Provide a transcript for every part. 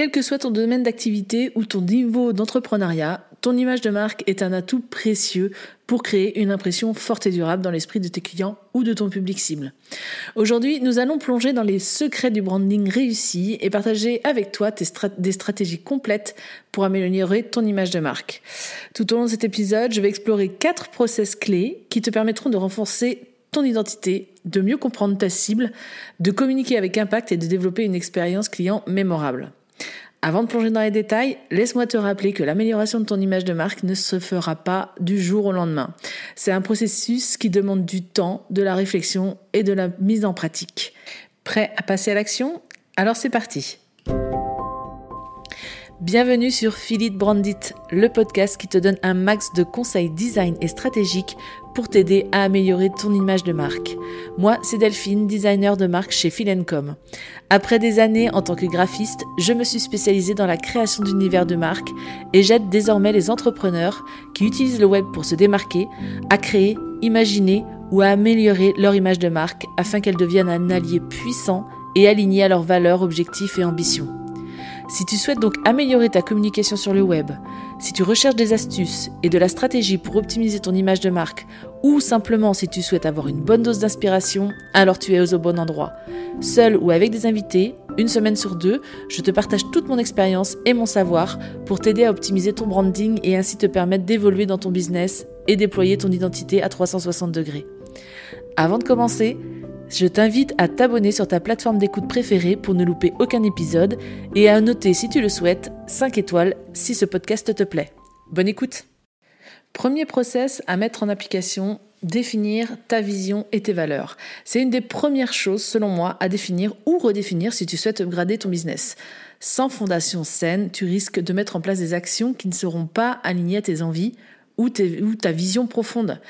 Quel que soit ton domaine d'activité ou ton niveau d'entrepreneuriat, ton image de marque est un atout précieux pour créer une impression forte et durable dans l'esprit de tes clients ou de ton public cible. Aujourd'hui, nous allons plonger dans les secrets du branding réussi et partager avec toi des stratégies complètes pour améliorer ton image de marque. Tout au long de cet épisode, je vais explorer quatre process clés qui te permettront de renforcer ton identité, de mieux comprendre ta cible, de communiquer avec impact et de développer une expérience client mémorable. Avant de plonger dans les détails, laisse-moi te rappeler que l'amélioration de ton image de marque ne se fera pas du jour au lendemain. C'est un processus qui demande du temps, de la réflexion et de la mise en pratique. Prêt à passer à l'action? Alors c'est parti Bienvenue sur Philippe Brandit, le podcast qui te donne un max de conseils design et stratégiques pour t'aider à améliorer ton image de marque. Moi, c'est Delphine, designer de marque chez Philencom. Après des années en tant que graphiste, je me suis spécialisée dans la création d'univers de marque et j'aide désormais les entrepreneurs qui utilisent le web pour se démarquer à créer, imaginer ou à améliorer leur image de marque afin qu'elle devienne un allié puissant et aligné à leurs valeurs, objectifs et ambitions. Si tu souhaites donc améliorer ta communication sur le web, si tu recherches des astuces et de la stratégie pour optimiser ton image de marque, ou simplement si tu souhaites avoir une bonne dose d'inspiration, alors tu es au bon endroit. Seul ou avec des invités, une semaine sur deux, je te partage toute mon expérience et mon savoir pour t'aider à optimiser ton branding et ainsi te permettre d'évoluer dans ton business et déployer ton identité à 360 degrés. Avant de commencer, je t'invite à t'abonner sur ta plateforme d'écoute préférée pour ne louper aucun épisode et à noter si tu le souhaites 5 étoiles si ce podcast te plaît. Bonne écoute Premier process à mettre en application, définir ta vision et tes valeurs. C'est une des premières choses, selon moi, à définir ou redéfinir si tu souhaites upgrader ton business. Sans fondation saine, tu risques de mettre en place des actions qui ne seront pas alignées à tes envies ou, ta vision profonde.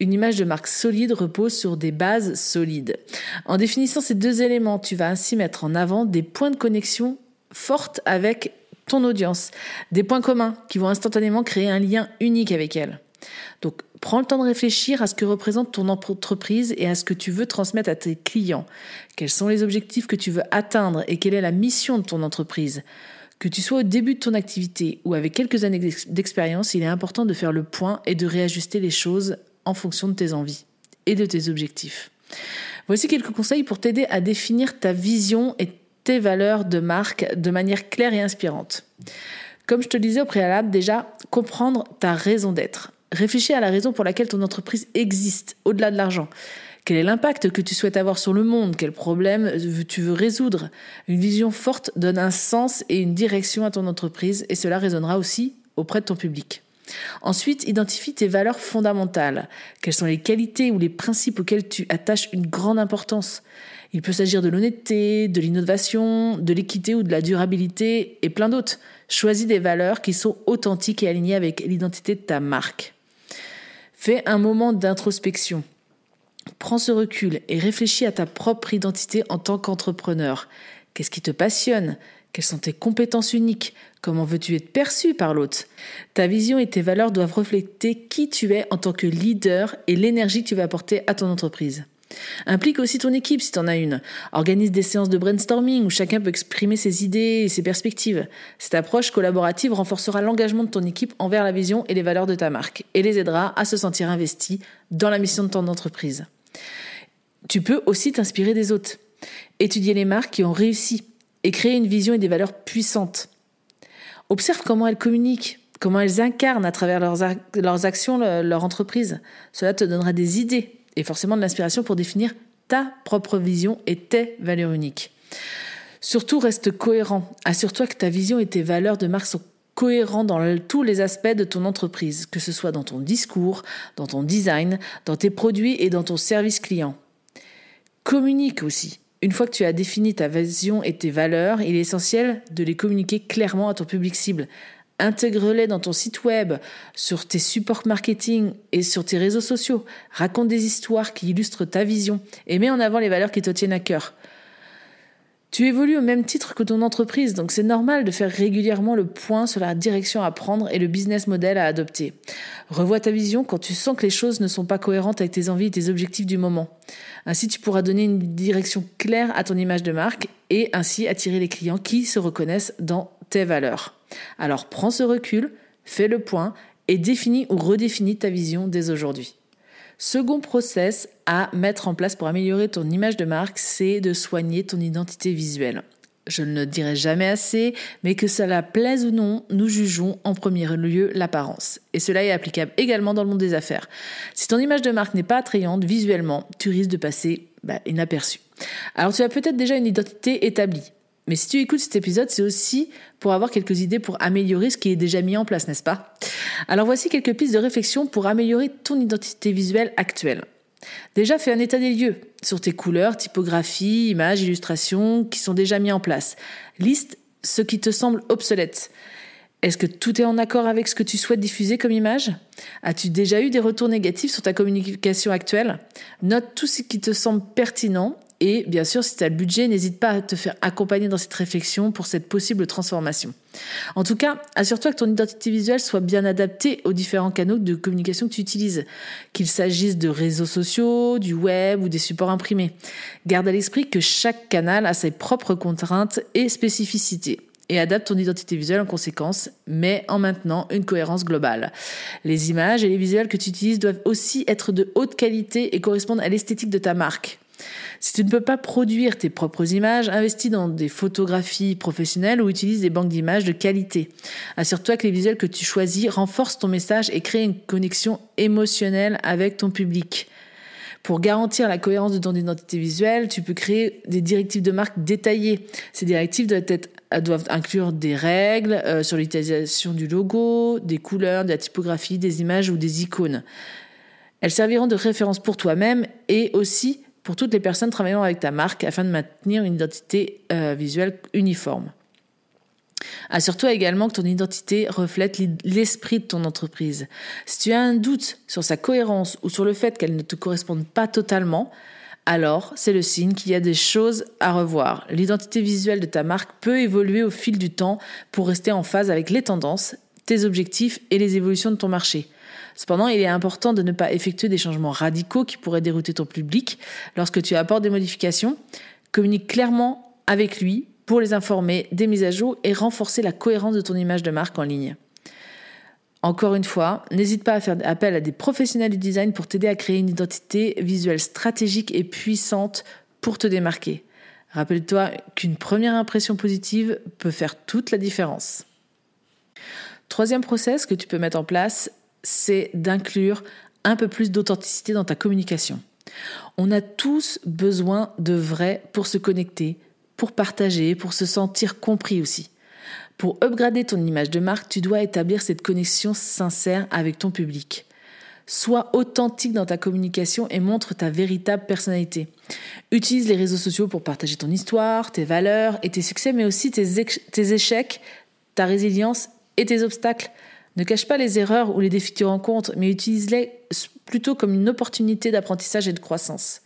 Une image de marque solide repose sur des bases solides. En définissant ces deux éléments, tu vas ainsi mettre en avant des points de connexion fortes avec ton audience, des points communs qui vont instantanément créer un lien unique avec elle. Donc, prends le temps de réfléchir à ce que représente ton entreprise et à ce que tu veux transmettre à tes clients. Quels sont les objectifs que tu veux atteindre et quelle est la mission de ton entreprise? Que tu sois au début de ton activité ou avec quelques années d'expérience, il est important de faire le point et de réajuster les choses en fonction de tes envies et de tes objectifs. Voici quelques conseils pour t'aider à définir ta vision et tes valeurs de marque de manière claire et inspirante. Comme je te le disais au préalable, déjà, comprendre ta raison d'être. Réfléchis à la raison pour laquelle ton entreprise existe, au-delà de l'argent. Quel est l'impact que tu souhaites avoir sur le monde? Quel problème tu veux résoudre? Une vision forte donne un sens et une direction à ton entreprise et cela résonnera aussi auprès de ton public. Ensuite, identifie tes valeurs fondamentales. Quelles sont les qualités ou les principes auxquels tu attaches une grande importance? Il peut s'agir de l'honnêteté, de l'innovation, de l'équité ou de la durabilité et plein d'autres. Choisis des valeurs qui sont authentiques et alignées avec l'identité de ta marque. Fais un moment d'introspection. Prends ce recul et réfléchis à ta propre identité en tant qu'entrepreneur. Qu'est-ce qui te passionne? Quelles sont tes compétences uniques? Comment veux-tu être perçu par l'autre? Ta vision et tes valeurs doivent refléter qui tu es en tant que leader et l'énergie que tu vas apporter à ton entreprise. Implique aussi ton équipe si tu en as une. Organise des séances de brainstorming où chacun peut exprimer ses idées et ses perspectives. Cette approche collaborative renforcera l'engagement de ton équipe envers la vision et les valeurs de ta marque et les aidera à se sentir investis dans la mission de ton entreprise. Tu peux aussi t'inspirer des autres. Étudier les marques qui ont réussi et créer une vision et des valeurs puissantes. Observe comment elles communiquent, comment elles incarnent à travers leurs, actions leur entreprise. Cela te donnera des idées et forcément de l'inspiration pour définir ta propre vision et tes valeurs uniques. Surtout, reste cohérent. Assure-toi que ta vision et tes valeurs de marque sont cohérents dans tous les aspects de ton entreprise, que ce soit dans ton discours, dans ton design, dans tes produits et dans ton service client. Communique aussi. Une fois que tu as défini ta vision et tes valeurs, il est essentiel de les communiquer clairement à ton public cible. Intègre-les dans ton site web, sur tes supports marketing et sur tes réseaux sociaux. Raconte des histoires qui illustrent ta vision et mets en avant les valeurs qui te tiennent à cœur. Tu évolues au même titre que ton entreprise, donc c'est normal de faire régulièrement le point sur la direction à prendre et le business model à adopter. Revois ta vision quand tu sens que les choses ne sont pas cohérentes avec tes envies et tes objectifs du moment. Ainsi, tu pourras donner une direction claire à ton image de marque et ainsi attirer les clients qui se reconnaissent dans tes valeurs. Alors prends ce recul, fais le point et définis ou redéfinis ta vision dès aujourd'hui. Second process à mettre en place pour améliorer ton image de marque, c'est de soigner ton identité visuelle. Je ne dirai jamais assez, mais que cela plaise ou non, nous jugeons en premier lieu l'apparence. Et cela est applicable également dans le monde des affaires. Si ton image de marque n'est pas attrayante visuellement, tu risques de passer bah, inaperçu. Alors tu as peut-être déjà une identité établie. Mais si tu écoutes cet épisode, c'est aussi pour avoir quelques idées pour améliorer ce qui est déjà mis en place, n'est-ce pas? Alors voici quelques pistes de réflexion pour améliorer ton identité visuelle actuelle. Déjà, fais un état des lieux sur tes couleurs, typographies, images, illustrations qui sont déjà mis en place. Liste ce qui te semble obsolète. Est-ce que tout est en accord avec ce que tu souhaites diffuser comme image? As-tu déjà eu des retours négatifs sur ta communication actuelle? Note tout ce qui te semble pertinent et bien sûr, si tu as le budget, n'hésite pas à te faire accompagner dans cette réflexion pour cette possible transformation. En tout cas, assure-toi que ton identité visuelle soit bien adaptée aux différents canaux de communication que tu utilises, qu'il s'agisse de réseaux sociaux, du web ou des supports imprimés. Garde à l'esprit que chaque canal a ses propres contraintes et spécificités et adapte ton identité visuelle en conséquence, mais en maintenant une cohérence globale. Les images et les visuels que tu utilises doivent aussi être de haute qualité et correspondre à l'esthétique de ta marque. Si tu ne peux pas produire tes propres images, investis dans des photographies professionnelles ou utilise des banques d'images de qualité. Assure-toi que les visuels que tu choisis renforcent ton message et créent une connexion émotionnelle avec ton public. Pour garantir la cohérence de ton identité visuelle, tu peux créer des directives de marque détaillées. Ces directives doivent, inclure des règles euh, sur l'utilisation du logo, des couleurs, de la typographie, des images ou des icônes. Elles serviront de référence pour toi-même et aussi pour toutes les personnes travaillant avec ta marque afin de maintenir une identité euh, visuelle uniforme. Assure-toi également que ton identité reflète l'esprit de ton entreprise. Si tu as un doute sur sa cohérence ou sur le fait qu'elle ne te corresponde pas totalement, alors c'est le signe qu'il y a des choses à revoir. L'identité visuelle de ta marque peut évoluer au fil du temps pour rester en phase avec les tendances, tes objectifs et les évolutions de ton marché. Cependant, il est important de ne pas effectuer des changements radicaux qui pourraient dérouter ton public. Lorsque tu apportes des modifications, communique clairement avec lui pour les informer des mises à jour et renforcer la cohérence de ton image de marque en ligne. Encore une fois, n'hésite pas à faire appel à des professionnels du design pour t'aider à créer une identité visuelle stratégique et puissante pour te démarquer. Rappelle-toi qu'une première impression positive peut faire toute la différence. Troisième process que tu peux mettre en place, c'est d'inclure un peu plus d'authenticité dans ta communication. On a tous besoin de vrai pour se connecter, pour partager, pour se sentir compris aussi. Pour upgrader ton image de marque, tu dois établir cette connexion sincère avec ton public. Sois authentique dans ta communication et montre ta véritable personnalité. Utilise les réseaux sociaux pour partager ton histoire, tes valeurs et tes succès, mais aussi tes, échecs, ta résilience et tes obstacles. Ne cache pas les erreurs ou les défis que tu rencontres, mais utilise-les plutôt comme une opportunité d'apprentissage et de croissance.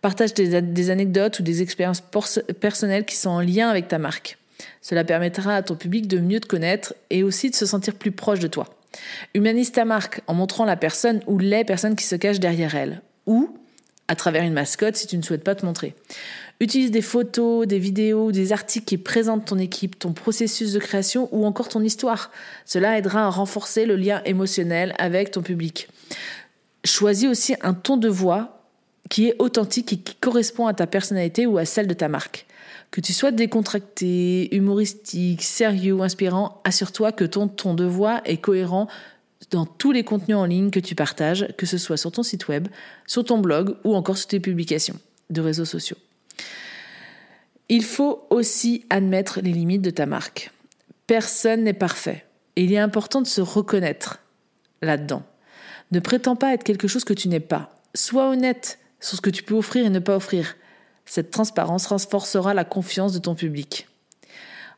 Partage des, anecdotes ou des expériences personnelles qui sont en lien avec ta marque. Cela permettra à ton public de mieux te connaître et aussi de se sentir plus proche de toi. Humanise ta marque en montrant la personne ou les personnes qui se cachent derrière elle. Ou à travers une mascotte si tu ne souhaites pas te montrer. Utilise des photos, des vidéos, des articles qui présentent ton équipe, ton processus de création ou encore ton histoire. Cela aidera à renforcer le lien émotionnel avec ton public. Choisis aussi un ton de voix qui est authentique et qui correspond à ta personnalité ou à celle de ta marque. Que tu sois décontracté, humoristique, sérieux ou inspirant, assure-toi que ton ton de voix est cohérent dans tous les contenus en ligne que tu partages, que ce soit sur ton site web, sur ton blog ou encore sur tes publications de réseaux sociaux. Il faut aussi admettre les limites de ta marque. Personne n'est parfait et il est important de se reconnaître là-dedans. Ne prétends pas être quelque chose que tu n'es pas. Sois honnête sur ce que tu peux offrir et ne pas offrir. Cette transparence renforcera la confiance de ton public.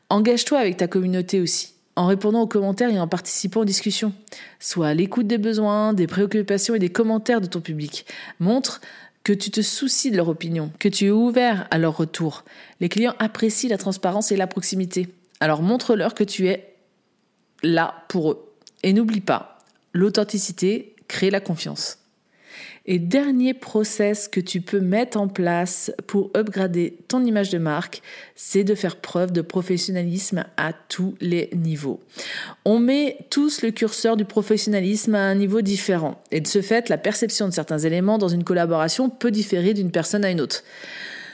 Engage-toi avec ta communauté aussi, en répondant aux commentaires et en participant aux discussions. Sois à l'écoute des besoins, des préoccupations et des commentaires de ton public. Montre que tu te soucies de leur opinion, que tu es ouvert à leur retour. Les clients apprécient la transparence et la proximité. Alors montre-leur que tu es là pour eux. Et n'oublie pas, l'authenticité crée la confiance. Et dernier process que tu peux mettre en place pour upgrader ton image de marque, c'est de faire preuve de professionnalisme à tous les niveaux. On met tous le curseur du professionnalisme à un niveau différent. Et de ce fait, la perception de certains éléments dans une collaboration peut différer d'une personne à une autre.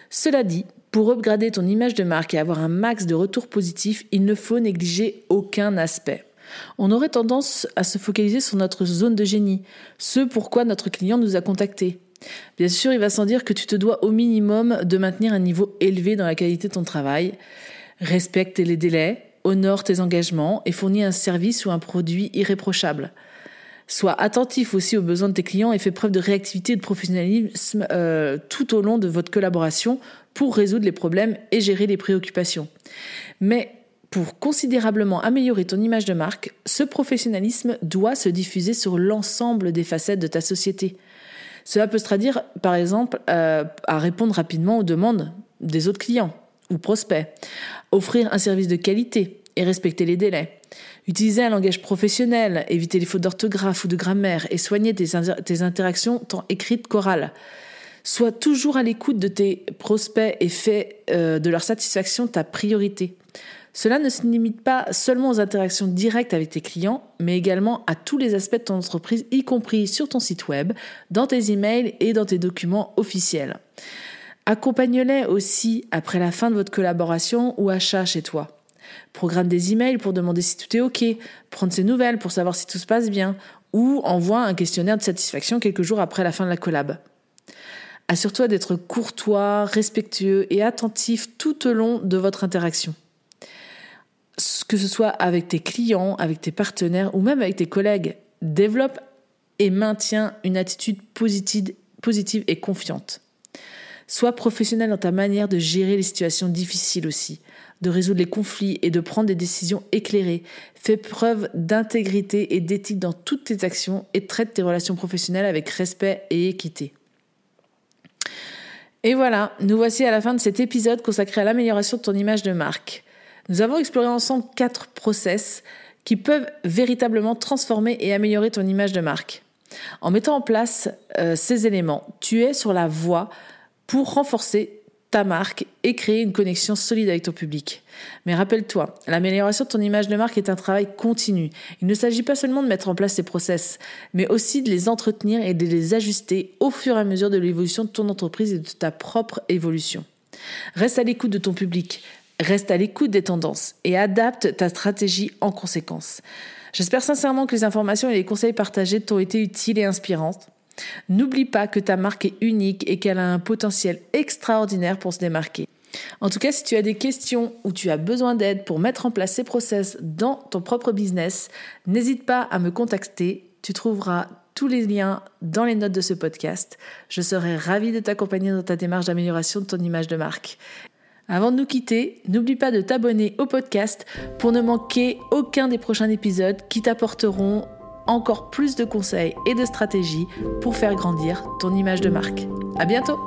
Cela dit, pour upgrader ton image de marque et avoir un max de retours positifs, il ne faut négliger aucun aspect. On aurait tendance à se focaliser sur notre zone de génie, ce pourquoi notre client nous a contactés. Bien sûr, il va sans dire que tu te dois au minimum de maintenir un niveau élevé dans la qualité de ton travail. Respecte les délais, honore tes engagements et fournis un service ou un produit irréprochable. Sois attentif aussi aux besoins de tes clients et fais preuve de réactivité et de professionnalisme euh, tout au long de votre collaboration pour résoudre les problèmes et gérer les préoccupations. Mais pour considérablement améliorer ton image de marque, ce professionnalisme doit se diffuser sur l'ensemble des facettes de ta société. Cela peut se traduire, par exemple, euh, à répondre rapidement aux demandes des autres clients ou prospects, offrir un service de qualité et respecter les délais, utiliser un langage professionnel, éviter les fautes d'orthographe ou de grammaire et soigner tes, interactions tant écrites qu'orales. Sois toujours à l'écoute de tes prospects et fais euh, de leur satisfaction ta priorité. Cela ne se limite pas seulement aux interactions directes avec tes clients, mais également à tous les aspects de ton entreprise, y compris sur ton site web, dans tes emails et dans tes documents officiels. Accompagne-les aussi après la fin de votre collaboration ou achat chez toi. Programme des emails pour demander si tout est OK, prendre ses nouvelles pour savoir si tout se passe bien, ou envoie un questionnaire de satisfaction quelques jours après la fin de la collab. Assure-toi d'être courtois, respectueux et attentif tout au long de votre interaction que ce soit avec tes clients, avec tes partenaires ou même avec tes collègues, développe et maintiens une attitude positive, positive et confiante. Sois professionnel dans ta manière de gérer les situations difficiles aussi, de résoudre les conflits et de prendre des décisions éclairées. Fais preuve d'intégrité et d'éthique dans toutes tes actions et traite tes relations professionnelles avec respect et équité. Et voilà, nous voici à la fin de cet épisode consacré à l'amélioration de ton image de marque. Nous avons exploré ensemble quatre process qui peuvent véritablement transformer et améliorer ton image de marque. En mettant en place euh, ces éléments, tu es sur la voie pour renforcer ta marque et créer une connexion solide avec ton public. Mais rappelle-toi, l'amélioration de ton image de marque est un travail continu. Il ne s'agit pas seulement de mettre en place ces process, mais aussi de les entretenir et de les ajuster au fur et à mesure de l'évolution de ton entreprise et de ta propre évolution. Reste à l'écoute de ton public, Reste à l'écoute des tendances et adapte ta stratégie en conséquence. J'espère sincèrement que les informations et les conseils partagés t'ont été utiles et inspirantes. N'oublie pas que ta marque est unique et qu'elle a un potentiel extraordinaire pour se démarquer. En tout cas, si tu as des questions ou tu as besoin d'aide pour mettre en place ces process dans ton propre business, n'hésite pas à me contacter. Tu trouveras tous les liens dans les notes de ce podcast. Je serai ravie de t'accompagner dans ta démarche d'amélioration de ton image de marque. Avant de nous quitter, n'oublie pas de t'abonner au podcast pour ne manquer aucun des prochains épisodes qui t'apporteront encore plus de conseils et de stratégies pour faire grandir ton image de marque. À bientôt!